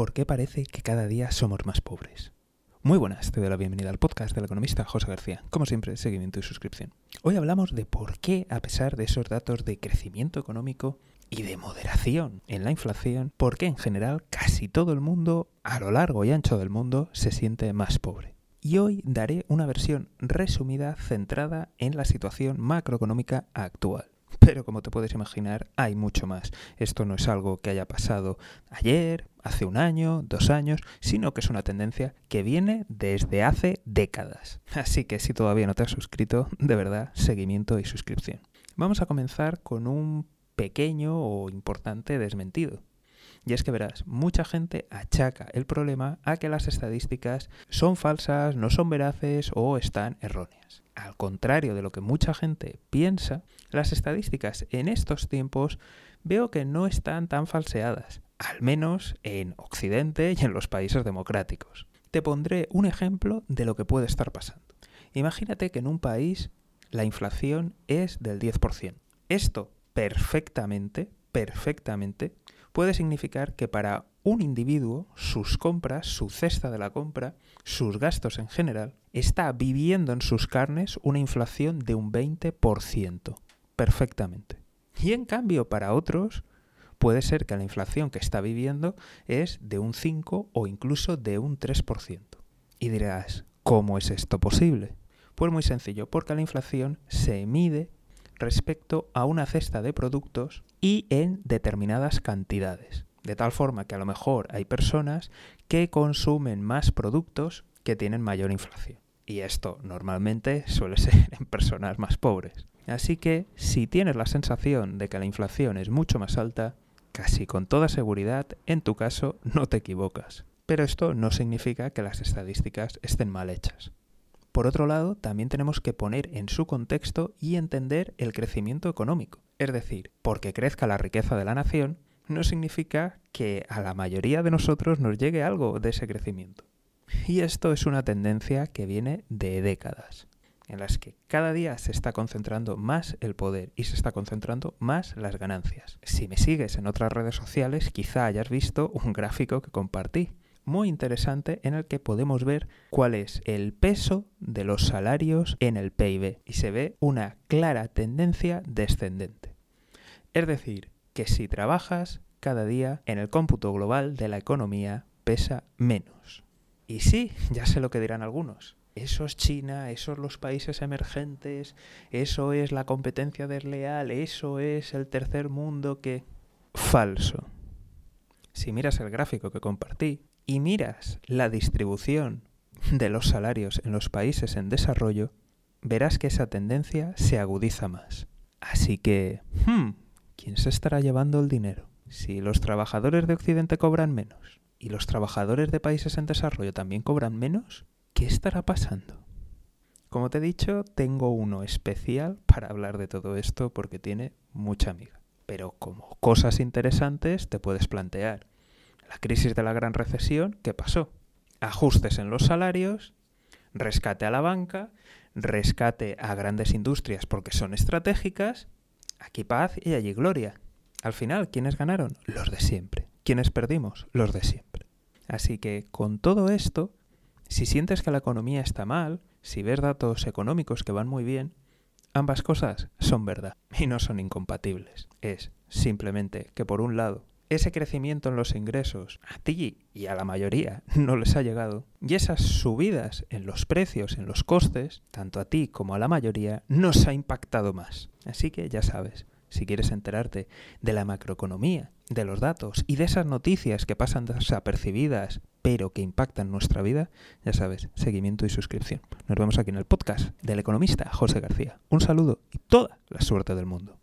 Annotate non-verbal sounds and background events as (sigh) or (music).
¿Por qué parece que cada día somos más pobres? Muy buenas, te doy la bienvenida al podcast del economista José García. Como siempre, seguimiento y suscripción. Hoy hablamos de por qué, a pesar de esos datos de crecimiento económico y de moderación en la inflación, por qué en general casi todo el mundo, a lo largo y ancho del mundo, se siente más pobre. Y hoy daré una versión resumida centrada en la situación macroeconómica actual. Pero como te puedes imaginar, hay mucho más. Esto no es algo que haya pasado ayer, hace un año, dos años, sino que es una tendencia que viene desde hace décadas. Así que si todavía no te has suscrito, de verdad, seguimiento y suscripción. Vamos a comenzar con un pequeño o importante desmentido. Y es que verás, mucha gente achaca el problema a que las estadísticas son falsas, no son veraces o están erróneas. Al contrario de lo que mucha gente piensa, las estadísticas en estos tiempos veo que no están tan falseadas, al menos en Occidente y en los países democráticos. Te pondré un ejemplo de lo que puede estar pasando. Imagínate que en un país la inflación es del 10%. Esto perfectamente, perfectamente puede significar que para un individuo sus compras, su cesta de la compra, sus gastos en general, está viviendo en sus carnes una inflación de un 20%. Perfectamente. Y en cambio para otros puede ser que la inflación que está viviendo es de un 5 o incluso de un 3%. Y dirás, ¿cómo es esto posible? Pues muy sencillo, porque la inflación se mide respecto a una cesta de productos y en determinadas cantidades. De tal forma que a lo mejor hay personas que consumen más productos que tienen mayor inflación. Y esto normalmente suele (laughs) ser en personas más pobres. Así que si tienes la sensación de que la inflación es mucho más alta, casi con toda seguridad, en tu caso no te equivocas. Pero esto no significa que las estadísticas estén mal hechas. Por otro lado, también tenemos que poner en su contexto y entender el crecimiento económico. Es decir, porque crezca la riqueza de la nación, no significa que a la mayoría de nosotros nos llegue algo de ese crecimiento. Y esto es una tendencia que viene de décadas, en las que cada día se está concentrando más el poder y se está concentrando más las ganancias. Si me sigues en otras redes sociales, quizá hayas visto un gráfico que compartí muy interesante en el que podemos ver cuál es el peso de los salarios en el PIB y se ve una clara tendencia descendente. Es decir, que si trabajas cada día en el cómputo global de la economía pesa menos. Y sí, ya sé lo que dirán algunos. Eso es China, eso es los países emergentes, eso es la competencia desleal, eso es el tercer mundo que... Falso. Si miras el gráfico que compartí, y miras la distribución de los salarios en los países en desarrollo, verás que esa tendencia se agudiza más. Así que, hmm, ¿quién se estará llevando el dinero? Si los trabajadores de Occidente cobran menos y los trabajadores de países en desarrollo también cobran menos, ¿qué estará pasando? Como te he dicho, tengo uno especial para hablar de todo esto porque tiene mucha amiga. Pero como cosas interesantes te puedes plantear, la crisis de la gran recesión, ¿qué pasó? Ajustes en los salarios, rescate a la banca, rescate a grandes industrias porque son estratégicas, aquí paz y allí gloria. Al final, ¿quiénes ganaron? Los de siempre. ¿Quiénes perdimos? Los de siempre. Así que con todo esto, si sientes que la economía está mal, si ves datos económicos que van muy bien, ambas cosas son verdad y no son incompatibles. Es simplemente que por un lado ese crecimiento en los ingresos a ti y a la mayoría (laughs) no les ha llegado, y esas subidas en los precios, en los costes, tanto a ti como a la mayoría, nos ha impactado más. Así que ya sabes, si quieres enterarte de la macroeconomía, de los datos y de esas noticias que pasan desapercibidas, pero que impactan nuestra vida, ya sabes, seguimiento y suscripción. Nos vemos aquí en el podcast del economista José García. Un saludo y toda la suerte del mundo.